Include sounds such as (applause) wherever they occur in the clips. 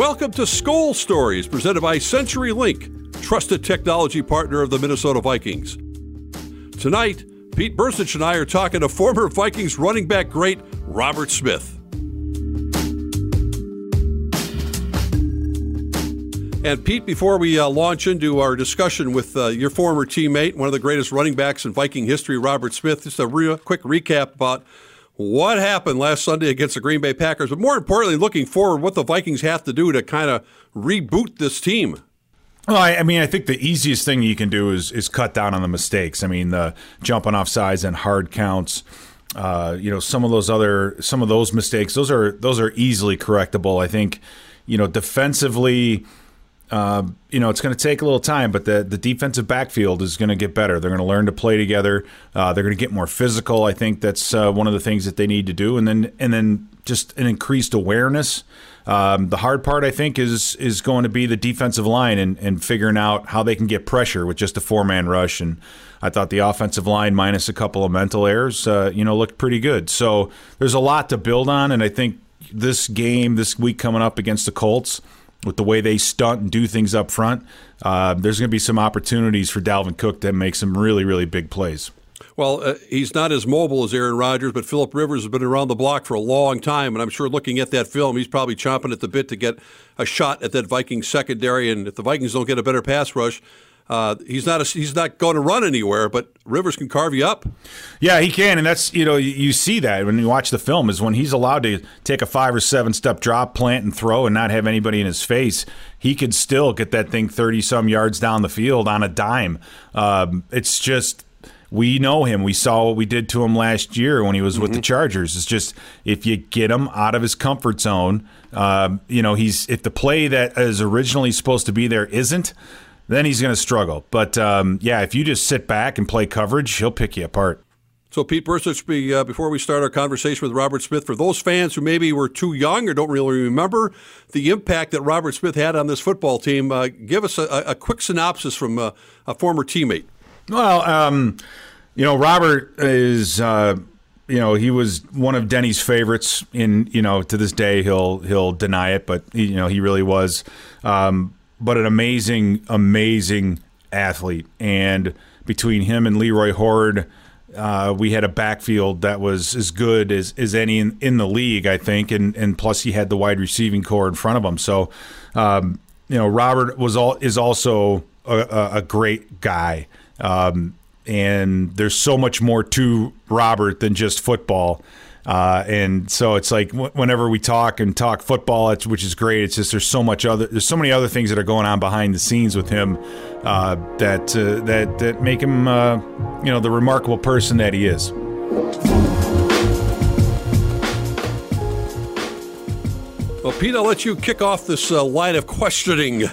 Welcome to Skol Stories, presented by CenturyLink, trusted technology partner of the Minnesota Vikings. Tonight, Pete Bercich and I are talking to former Vikings running back great Robert Smith. And Pete, before we uh, launch into our discussion with uh, your former teammate, one of the greatest running backs in Viking history, Robert Smith, just a real quick recap about what happened last Sunday against the Green Bay Packers, but more importantly, looking forward, what the Vikings have to do to kind of reboot this team. Well, I, I, mean, I think the easiest thing you can do is is cut down on the mistakes. I mean, the jumping off sides and hard counts. Uh, you know, some of those other some of those mistakes, those are those are easily correctable. I think, you know, defensively uh, you know, it's going to take a little time, but the, the defensive backfield is going to get better. They're going to learn to play together. Uh, they're going to get more physical. I think that's uh, one of the things that they need to do, and then and then just an increased awareness. Um, the hard part, I think, is is going to be the defensive line and, and figuring out how they can get pressure with just a four man rush. And I thought the offensive line, minus a couple of mental errors, uh, you know, looked pretty good. So there's a lot to build on, and I think this game, this week coming up against the Colts with the way they stunt and do things up front, uh, there's going to be some opportunities for Dalvin Cook to make some really, really big plays. Well, uh, he's not as mobile as Aaron Rodgers, but Philip Rivers has been around the block for a long time, and I'm sure looking at that film, he's probably chomping at the bit to get a shot at that Vikings secondary. And if the Vikings don't get a better pass rush, uh, he's not a, he's not going to run anywhere, but Rivers can carve you up. Yeah, he can, and that's you know you, you, see that when you watch the film is when he's allowed to take a five or seven step drop, plant and throw, and not have anybody in his face. He could still get that thing thirty some yards down the field on a dime. Um, it's just we know him. We saw what we did to him last year when he was mm-hmm. with the mm-hmm. Chargers. It's just if you get him out of his comfort zone, um, you know he's if the play that is originally supposed to be there isn't then he's going to struggle. But um, yeah, if you just sit back and play coverage, he'll pick you apart. So, Pete Bercich, uh, before we start our conversation with Robert Smith, for those fans who maybe were too young or don't really remember the impact that Robert Smith had on this football team, uh, give us a, a, quick synopsis from a, a former teammate. Well, um, you know, Robert is. Uh, you know, he was one of Denny's favorites. In you know, to this day, he'll he'll deny it, but he, you know, he really was. Um, but an amazing, amazing athlete. And between him and Leroy Hoard, uh, we had a backfield that was as good as, as any in, in, the league, I think. And, and plus, he had the wide receiving core in front of him. So, um, you know, Robert was all is also a, a great guy. Um, and there's so much more to Robert than just football. Uh, and so it's like whenever we talk and talk football, which is great. It's just there's so much other there's so many other things that are going on behind the scenes with him uh, that uh, that that make him uh, you know the remarkable person that he is. Well, Pete, I'll let you kick off this uh, line of questioning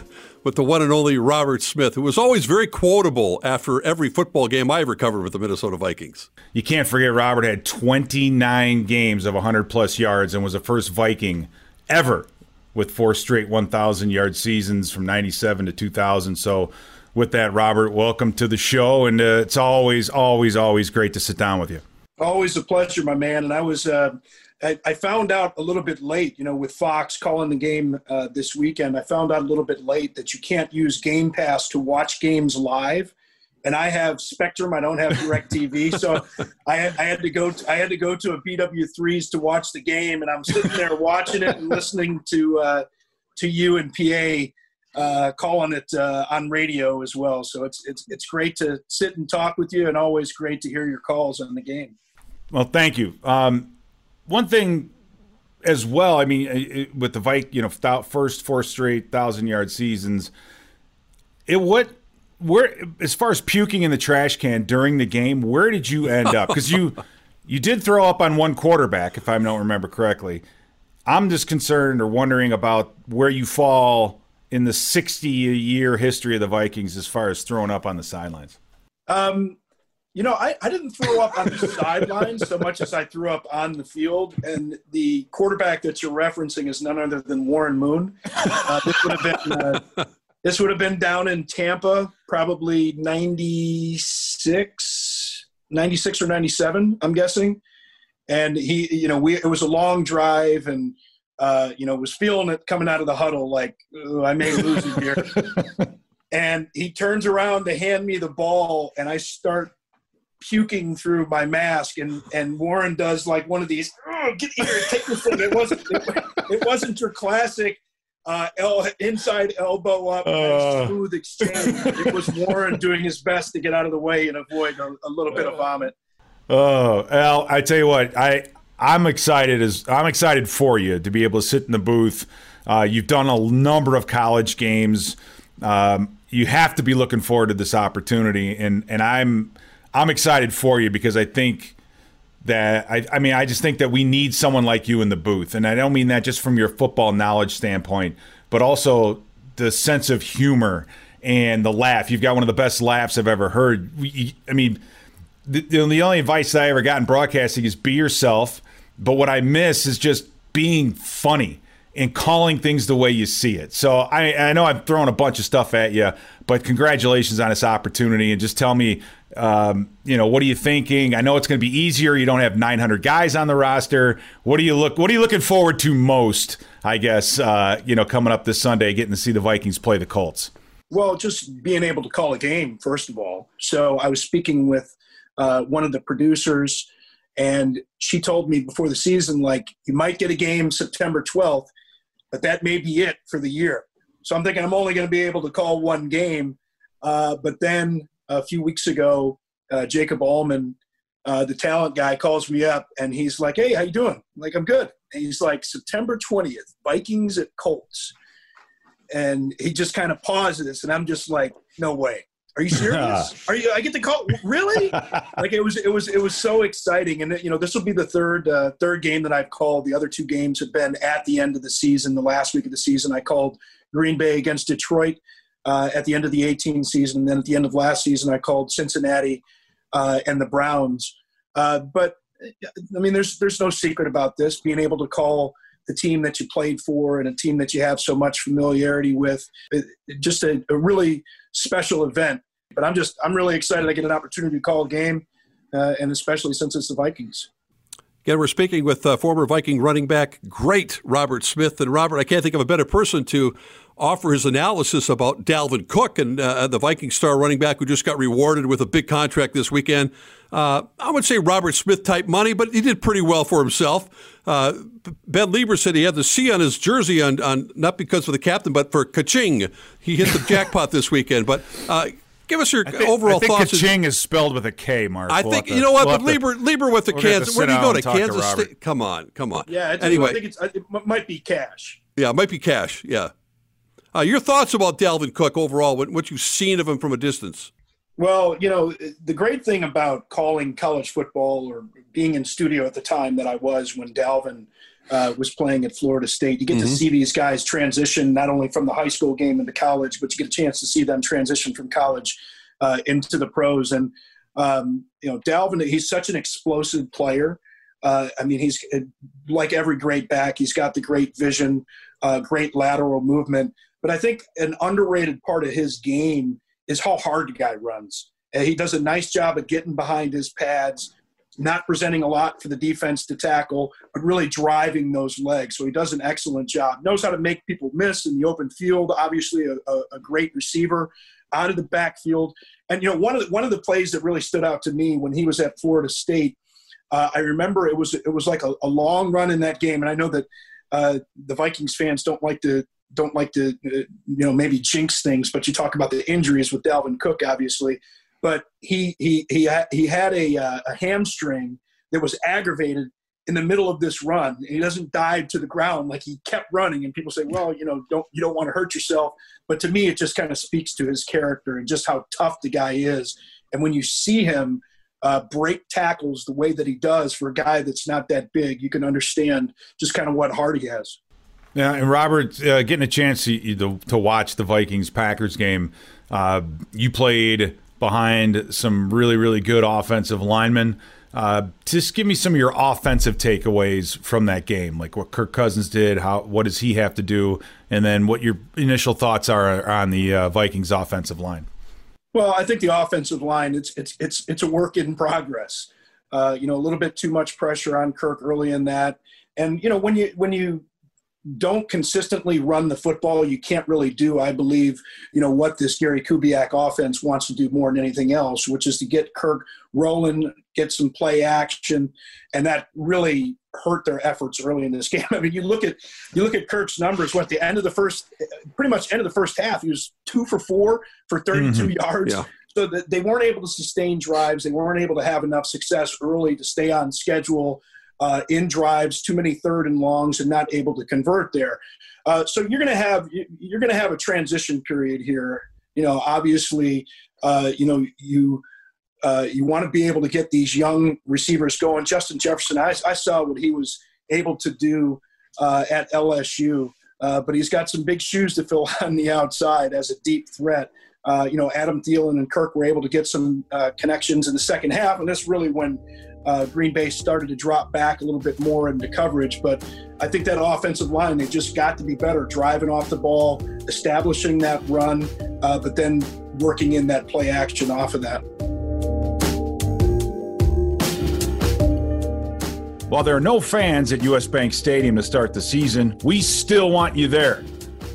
with the one and only Robert Smith, who was always very quotable after every football game I ever covered with the Minnesota Vikings. You can't forget Robert had 29 games of 100 plus yards and was the first Viking ever with four straight 1,000 yard seasons from 97 to 2000. So, with that, Robert, welcome to the show. And uh, it's always, always, always great to sit down with you. Always a pleasure, my man. And I was. Uh, I, I, found out a little bit late, you know, with Fox calling the game uh, this weekend. I found out a little bit late that you can't use Game Pass to watch games live, and I have Spectrum. I don't have DirecTV, (laughs) so I, I, had to go. To, I had to go to a BW3s to watch the game, and I'm sitting there watching it and listening to uh, to you and PA. Uh, calling it uh, on radio as well, so it's it's it's great to sit and talk with you, and always great to hear your calls on the game. Well, thank you. Um, one thing as well, I mean, it, with the Vike, you know, first four straight thousand yard seasons, it what where as far as puking in the trash can during the game, where did you end up? Because you (laughs) you did throw up on one quarterback, if I don't remember correctly. I'm just concerned or wondering about where you fall in the 60 year history of the Vikings as far as throwing up on the sidelines. Um, you know, I, I didn't throw up on the sidelines so much as I threw up on the field. And the quarterback that you're referencing is none other than Warren Moon. Uh, this would have been uh, this would have been down in Tampa, probably 96, 96 or 97, I'm guessing. And he, you know, we it was a long drive and uh, you know, was feeling it coming out of the huddle, like I may lose it here. (laughs) and he turns around to hand me the ball, and I start puking through my mask and and Warren does like one of these oh, get here take this thing. It wasn't it, it wasn't your classic uh, el- inside elbow up uh. smooth exchange. It was Warren doing his best to get out of the way and avoid a, a little bit of vomit. Oh Al I tell you what I I'm excited as I'm excited for you to be able to sit in the booth. Uh, you've done a number of college games. Um, you have to be looking forward to this opportunity and and I'm I'm excited for you because I think that I, I mean I just think that we need someone like you in the booth, and I don't mean that just from your football knowledge standpoint, but also the sense of humor and the laugh. You've got one of the best laughs I've ever heard. I mean, the, the only advice I ever got in broadcasting is be yourself. But what I miss is just being funny and calling things the way you see it. So I, I know I'm throwing a bunch of stuff at you, but congratulations on this opportunity. And just tell me um, you know, what are you thinking? I know it's going to be easier. You don't have 900 guys on the roster. What do you look? What are you looking forward to most? I guess uh, you know, coming up this Sunday, getting to see the Vikings play the Colts. Well, just being able to call a game first of all. So I was speaking with uh, one of the producers, and she told me before the season, like, you might get a game September 12th, but that may be it for the year. So I'm thinking I'm only going to be able to call one game. Uh, but then a few weeks ago, uh, Jacob Allman, uh, the talent guy, calls me up and he's like, "Hey, how you doing?" I'm like, "I'm good." And he's like, "September 20th, Vikings at Colts," and he just kind of pauses, and I'm just like, "No way." Are you serious? (laughs) Are you? I get the call. Really? like it was. It was. It was so exciting, and you know, this will be the third uh, third game that I've called. The other two games have been at the end of the season. The last week of the season, I called Green Bay against Detroit uh, at the end of the 18 season. And then at the end of last season, I called Cincinnati uh, and the Browns. Uh, but I mean, there's there's no secret about this. Being able to call the team that you played for and a team that you have so much familiarity with, it, it just a, a, really special event. But I'm just I'm really excited I get an opportunity to call a game, uh, and especially since it's the Vikings. Again, we're speaking with uh, former Viking running back, great Robert Smith. And Robert, I can't think of a better person to offer his analysis about Dalvin Cook and uh, the Viking star running back who just got rewarded with a big contract this weekend. Uh, I would say Robert Smith type money, but he did pretty well for himself. Uh, Ben Leber said he had the C on his jersey on, on not because of the captain, but for Kaching. He hit the (laughs) jackpot this weekend. But uh, Give us your think, overall I think thoughts. Kaching is spelled with a K, Mark. I we'll think you know what, we'll but Leber, Leber with the Kansas. Where do you go to Kansas to State? Come on, come on. Yeah. anyway, I think it's, it might be cash. Yeah, it might be cash. Yeah. Uh, your thoughts about Dalvin Cook overall? What, what you've seen of him from a distance? Well, you know, the great thing about calling college football or being in studio at the time that I was when Dalvin uh, was playing at Florida State. You get mm-hmm. to see these guys transition not only from the high school game into college, but you get a chance to see them transition from college uh, into the pros. And um, you know, Dalvin, he's such an explosive player. Uh, I mean, he's like every great back. He's got the great vision, uh, great lateral movement. But I think an underrated part of his game is how hard the guy runs. And he does a nice job of getting behind his pads, not presenting a lot for the defense to tackle, but really driving those legs. So he does an excellent job. Knows how to make people miss in the open field. Obviously, a, a, a great receiver out of the backfield. And you know, one of the, one of the plays that really stood out to me when he was at Florida State, uh, I remember it was it was like a, a, long run in that game, and I know that uh, the Vikings fans don't like to don't like to uh, you know maybe jinx things, but you talk about the injuries with Dalvin Cook, obviously. But he he he had, he had a, uh, a hamstring that was aggravated in the middle of this run. He doesn't dive to the ground like he kept running and people say well you know don't you don't want to hurt yourself. But to me it just kind of speaks to his character and just how tough the guy is. And when you see him uh, break tackles the way that he does for a guy that's not that big you can understand just kind of what heart he has. Yeah and robert uh, getting a chance to, to watch the vikings packers game uh, you played behind some really really good offensive linemen uh, just give me some of your offensive takeaways from that game, like what Kirk Cousins did. How what does he have to do, and then what your initial thoughts are on the uh, Vikings offensive line. Well, I think the offensive line it's it's it's it's a work in progress. Uh, you know, a little bit too much pressure on Kirk early in that, and you know when you when you don't consistently run the football, you can't really do, I believe, you know, what this Gary Kubiak offense wants to do more than anything else, which is to get Kirk rolling, get some play action, and that really hurt their efforts early in this (laughs) game. I mean, you look at you look at Kirk's numbers. What at the end of the first, pretty much end of the first half, he was two for four for 32 mm-hmm. yards. Yeah. So that they weren't able to sustain drives. They weren't able to have enough success early to stay on schedule uh, in drives, too many third and longs, and not able to convert there. Uh, so you're going to have you're going to have a transition period here. You know, obviously, uh, you know you. Uh, you want to be able to get these young receivers going. Justin Jefferson, I, I saw what he was able to do uh, at LSU, uh, but he's got some big shoes to fill (laughs) on the outside as a deep threat. Uh, you know, Adam Thielen and Kirk were able to get some uh, connections in the second half, and that's really when uh, Green Bay started to drop back a little bit more into coverage. But I think that offensive line, they just got to be better driving off the ball, establishing that run, uh, but then working in that play action off of that. While there are no fans at US Bank Stadium to start the season, we still want you there.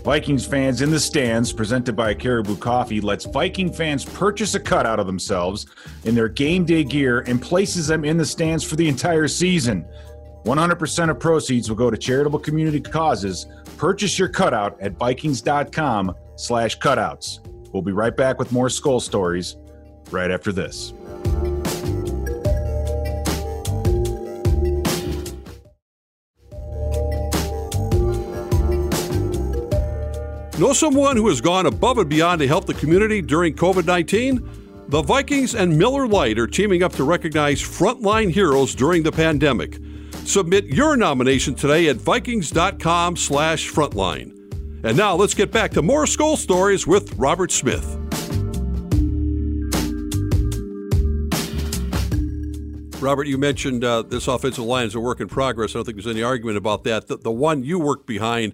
Vikings fans in the stands, presented by Caribou Coffee, lets Viking fans purchase a cutout of themselves in their game day gear and places them in the stands for the entire season. 100% of proceeds will go to charitable community causes. Purchase your cutout at vikings.com slash cutouts. We'll be right back with more Skol Stories right after this. Know someone who has gone above and beyond to help the community during COVID 19? The Vikings and Miller Lite are teaming up to recognize frontline heroes during the pandemic. Submit your nomination today at vikings.com slash frontline. And now let's get back to more Skol Stories with Robert Smith. Robert, you mentioned uh, this offensive line is a work in progress. I don't think there's any argument about that. The, the one you worked behind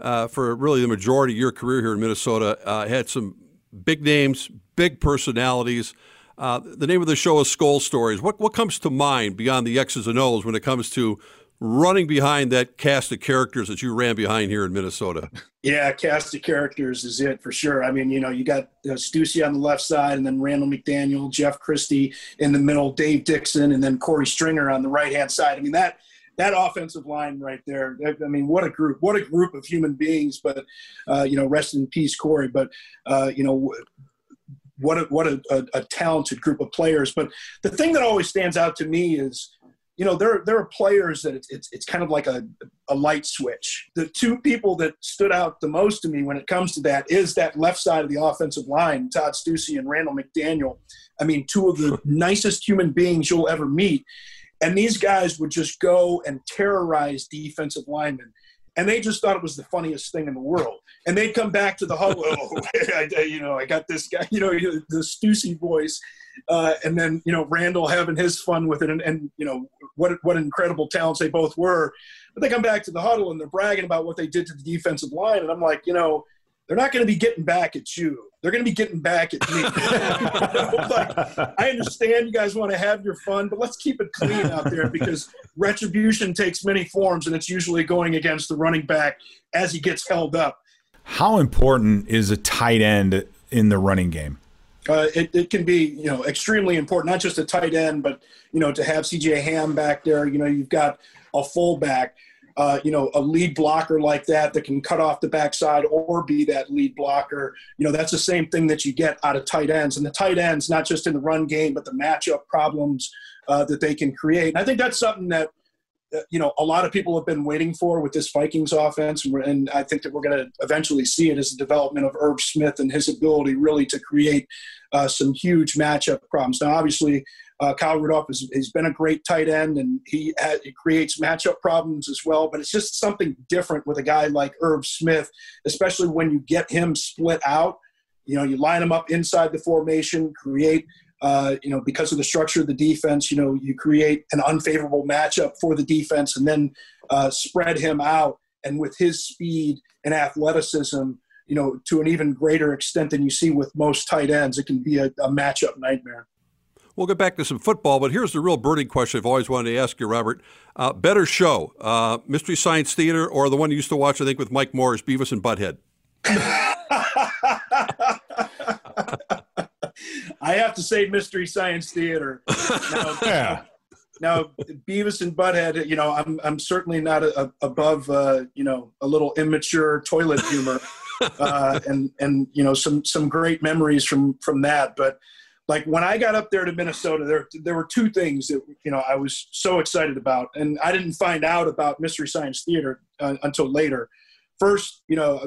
uh, for really the majority of your career here in Minnesota. Uh, had some big names, big personalities. Uh, the name of the show is Skol Stories. What what comes to mind beyond the X's and O's when it comes to running behind that cast of characters that you ran behind here in Minnesota? Yeah, cast of characters is it for sure. I mean, you know, you got uh, Steussie on the left side, and then Randall McDaniel, Jeff Christie in the middle, Dave Dixon, and then Korey Stringer on the right hand side. I mean that that offensive line right there. I mean, what a group! What a group of human beings. But uh, you know, rest in peace, Korey. But uh, you know, what a, what a, a, a, talented group of players. But the thing that always stands out to me is, you know, there there are players that it's it's, it's kind of like a, a light switch. The two people that stood out the most to me when it comes to that is that left side of the offensive line, Todd Steussie and Randall McDaniel. I mean, two of the (laughs) nicest human beings you'll ever meet. And these guys would just go and terrorize defensive linemen. And they just thought it was the funniest thing in the world. And they'd come back to the huddle, (laughs) oh, I, you know, I got this guy, you know, the Steussie voice. Uh, and then, you know, Randall having his fun with it. And, and, you know, what, what incredible talents they both were. But they come back to the huddle and they're bragging about what they did to the defensive line. And I'm like, you know, they're not going to be getting back at you. They're going to be getting back at me. (laughs) (laughs) like, I understand you guys want to have your fun, but let's keep it clean out there because retribution takes many forms, and it's usually going against the running back as he gets held up. How important is a tight end in the running game? Uh, it, it can be, you know, extremely important. Not just a tight end, but you know, to have C.J. Ham back there. You know, you've got a fullback uh, you know, a lead blocker like that that can cut off the backside or be that lead blocker. You know, that's the same thing that you get out of tight ends. And the tight ends, not just in the run game, but the matchup problems uh, that they can create. And I think that's something that, uh, you know, a lot of people have been waiting for with this Vikings offense. And, I think that we're going to eventually see it as the development of Irv Smith and his ability really to create uh, some huge matchup problems. Now, obviously, uh, Kyle Rudolph has, has been a great tight end, and he, he creates matchup problems as well. But it's just something different with a guy like Irv Smith, especially when you get him split out. You know, you line him up inside the formation, create. Uh, you know, because of the structure of the defense, you know, you create an unfavorable matchup for the defense, and then uh, spread him out. And with his speed and athleticism, you know, to an even greater extent than you see with most tight ends, it can be a, a matchup nightmare. We'll get back to some football, but here's the real burning question I've always wanted to ask you, Robert. Uh, better show, uh, Mystery Science Theater or the one you used to watch, I think, with Mike Morris, Beavis and Butthead? I have to say Mystery Science Theater. Now, (laughs) yeah. Now, Beavis and Butthead, you know, I'm I'm certainly not a, a, above, uh, you know, a little immature toilet humor, uh, and and you know some some great memories from from that. But like when I got up there to Minnesota, there there were two things that you know I was so excited about, and I didn't find out about Mystery Science Theater uh, until later. First, you know, I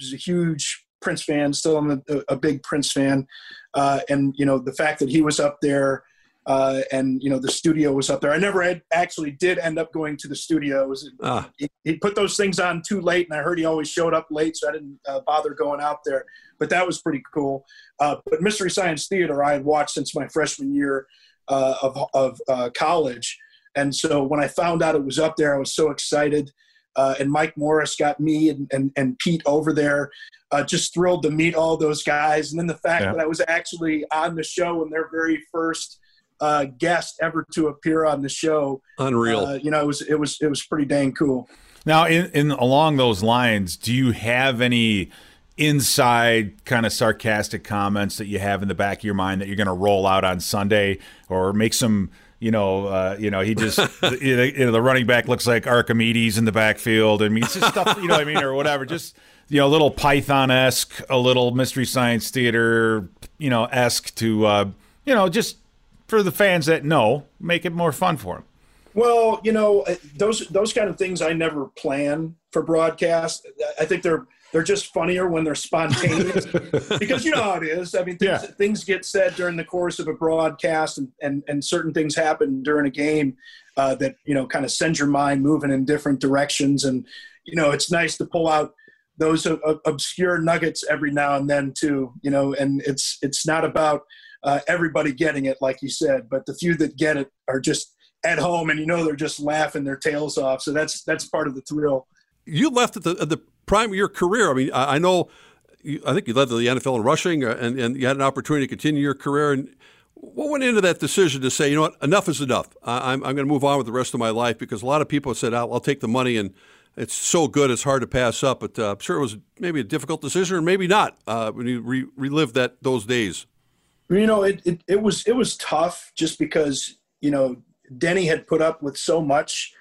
was a huge Prince fan, still I'm a, a big Prince fan, uh, and you know the fact that he was up there. Uh, and you know the studio was up there. I never had, actually did end up going to the studios. Ah. he, he, put those things on too late, and I heard he always showed up late, so I didn't uh, bother going out there. But that was pretty cool. Uh, but Mystery Science Theater, I had watched since my freshman year uh, of, of uh, college, and so when I found out it was up there, I was so excited. Uh, and Mike Morris got me and, and, and Pete over there. Uh, just thrilled to meet all those guys. And then the fact yeah. that I was actually on the show in their very first uh, guest ever to appear on the show. Unreal. Uh, you know, it was it was it was pretty dang cool. Now, in, in along those lines, do you have any inside kind of sarcastic comments that you have in the back of your mind that you're going to roll out on Sunday, or make some? you know, uh, you know, he just, (laughs) you know, the running back looks like Archimedes in the backfield. I mean, it's just stuff, you know what I mean, or whatever. Just, you know, a little Python esque, a little Mystery Science Theater, you know, esque to, uh, you know, just for the fans that know, make it more fun for them. Well, you know, uh, those those kind of things I never plan for broadcast. I think they're they're just funnier when they're spontaneous (laughs) because you know how it is. I mean, things, yeah. things get said during the course of a broadcast, and and, and certain things happen during a game uh, that you know kind of send your mind moving in different directions. And you know, it's nice to pull out those uh, obscure nuggets every now and then too. You know, and it's it's not about uh, everybody getting it, like you said, but the few that get it are just at home, and you know they're just laughing their tails off. So that's that's part of the thrill. You left at the, at the prime of your career. I mean, I, I know. You, I think you led the NFL in rushing, uh, and, and you had an opportunity to continue your career. And what went into that decision to say, you know what, enough is enough. I, am I'm, I'm going to move on with the rest of my life because a lot of people said, I'll, I'll take the money and it's so good it's hard to pass up. But uh, I'm sure it was maybe a difficult decision or maybe not uh, when you re- relive that those days. You know, it, it, it was it was tough just because you know Denny had put up with so much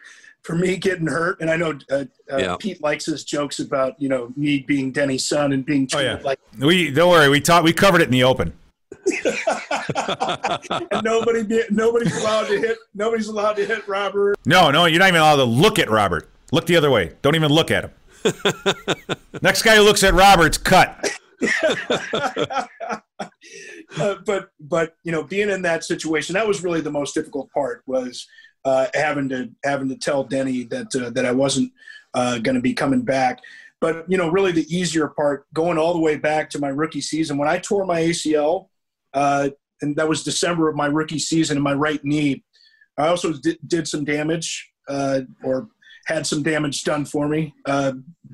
for me getting hurt, and I know uh, uh, yeah. Pete likes his jokes about you know me being Denny's son and being treated oh, yeah. like we don't worry we taught we covered it in the open. (laughs) and nobody nobody's allowed to hit nobody's allowed to hit Robert. No, no, you're not even allowed to look at Robert. Look the other way. Don't even look at him. (laughs) Next guy who looks at Robert's cut. (laughs) uh, but but you know, being in that situation, that was really the most difficult part was uh, having to having to tell Denny that uh, that I wasn't uh, going to be coming back. But you know, really the easier part, going all the way back to my rookie season when I tore my ACL, uh, and that was December of my rookie season in my right knee. I also did, did some damage or had some damage done for me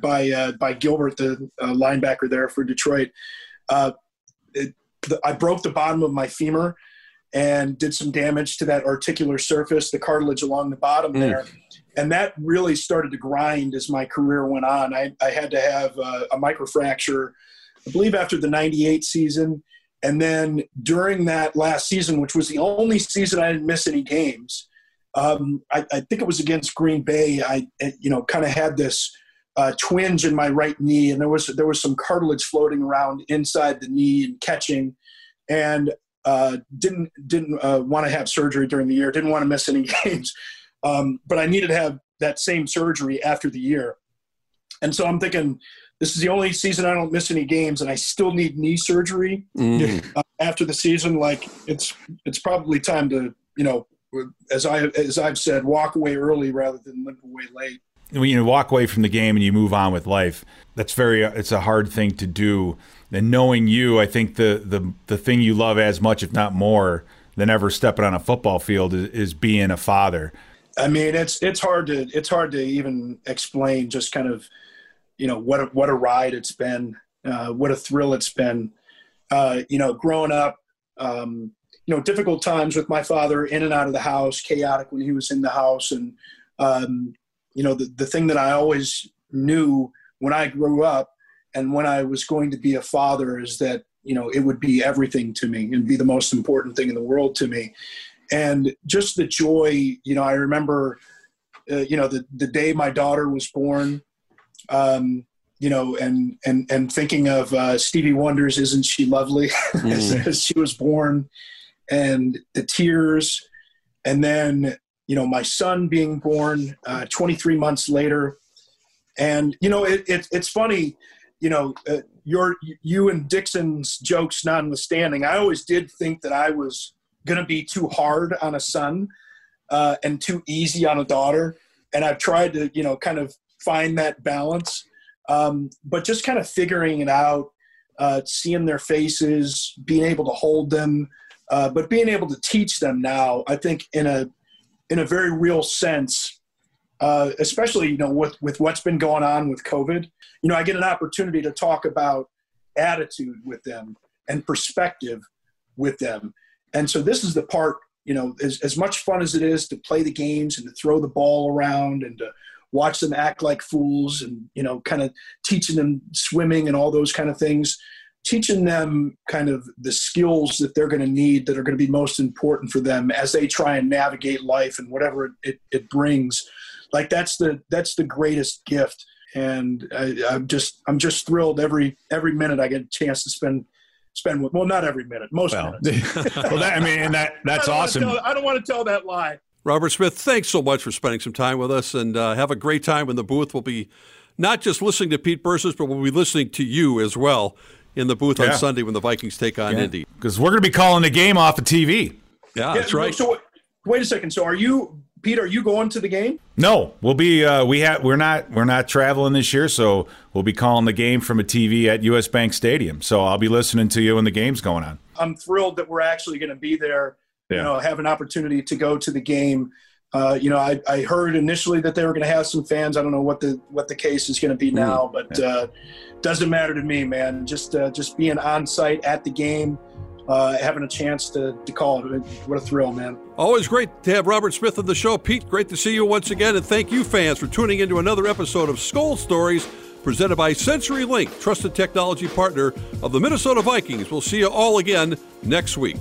by uh, by Gilbert, the uh, linebacker there for Detroit. Uh, it, the, I broke the bottom of my femur and did some damage to that articular surface, the cartilage along the bottom mm. there, and that really started to grind as my career went on. I, I had to have uh, a microfracture, I believe, after the '98 season. And then during that last season, which was the only season I didn't miss any games, um, I, I, think it was against Green Bay. I, you know, kind of had this uh, twinge in my right knee, and there was there was some cartilage floating around inside the knee and catching, and uh, didn't didn't uh, want to have surgery during the year. Didn't want to miss any (laughs) games, um, but I needed to have that same surgery after the year, and so I'm thinking. This is the only season I don't miss any games, and I still need knee surgery mm. after the season. Like it's it's probably time to you know as I as I've said, walk away early rather than limp away late. When you walk away from the game and you move on with life, that's very it's a hard thing to do. And knowing you, I think the the the thing you love as much, if not more, than ever stepping on a football field is, is being a father. I mean, it's it's hard to it's hard to even explain just kind of, you know, what a, what a ride it's been, uh, what a thrill it's been. Uh, you know, growing up, um, you know, difficult times with my father in and out of the house, chaotic when he was in the house. And, um, you know, the, the thing that I always knew when I grew up and when I was going to be a father is that, you know, it would be everything to me and be the most important thing in the world to me. And just the joy, you know, I remember, uh, you know, the, the day my daughter was born, um, you know, and and and thinking of uh, Stevie Wonder's "Isn't She Lovely" (laughs) mm. as, as, she was born, and the tears, and then you know my son being born uh, 23 months later, and you know it, it it's funny, you know, uh, your you and Dixon's jokes notwithstanding, I always did think that I was going to be too hard on a son uh, and too easy on a daughter, and I've tried to you know kind of find that balance. Um, but just kind of figuring it out, uh, seeing their faces, being able to hold them, uh, but being able to teach them now, I think in a in a very real sense, uh, especially you know with with what's been going on with COVID, you know I get an opportunity to talk about attitude with them and perspective with them, and so this is the part you know as, as much fun as it is to play the games and to throw the ball around and to watch them act like fools and you know kind of teaching them swimming and all those kind of things teaching them kind of the skills that they're going to need that are going to be most important for them as they try and navigate life and whatever it, it brings. Like that's the that's the greatest gift. And I, i'm just i'm just thrilled every every minute i get a chance to spend spend with well not every minute most well, minutes. (laughs) Well that i mean and that that's I awesome. tell, i don't want to tell that lie. Robert Smith, thanks so much for spending some time with us and uh, have a great time in the booth. We'll be not just listening to Pete Bercich, but we'll be listening to you as well in the booth yeah. on Sunday when the Vikings take on yeah. Indy. Because we're going to be calling the game off of TV. Yeah, that's right. So, wait a second. So, are you, Pete? Are you going to the game? No, we'll be. Uh, we have. We're not. We're not traveling this year, so we'll be calling the game from a TV at US Bank Stadium. So I'll be listening to you when the game's going on. I'm thrilled that we're actually going to be there yeah. you know, have an opportunity to go to the game. Uh, you know, I, I heard initially that they were going to have some fans. I don't know what the what the case is going to be mm-hmm. now, but uh, doesn't matter to me, man. Just uh, just being on site at the game, uh, having a chance to, to call it. What a thrill, man. Always great to have Robert Smith on the show. Pete, great to see you once again. And thank you, fans, for tuning into another episode of Skol Stories presented by CenturyLink, trusted technology partner of the Minnesota Vikings. We'll see you all again next week.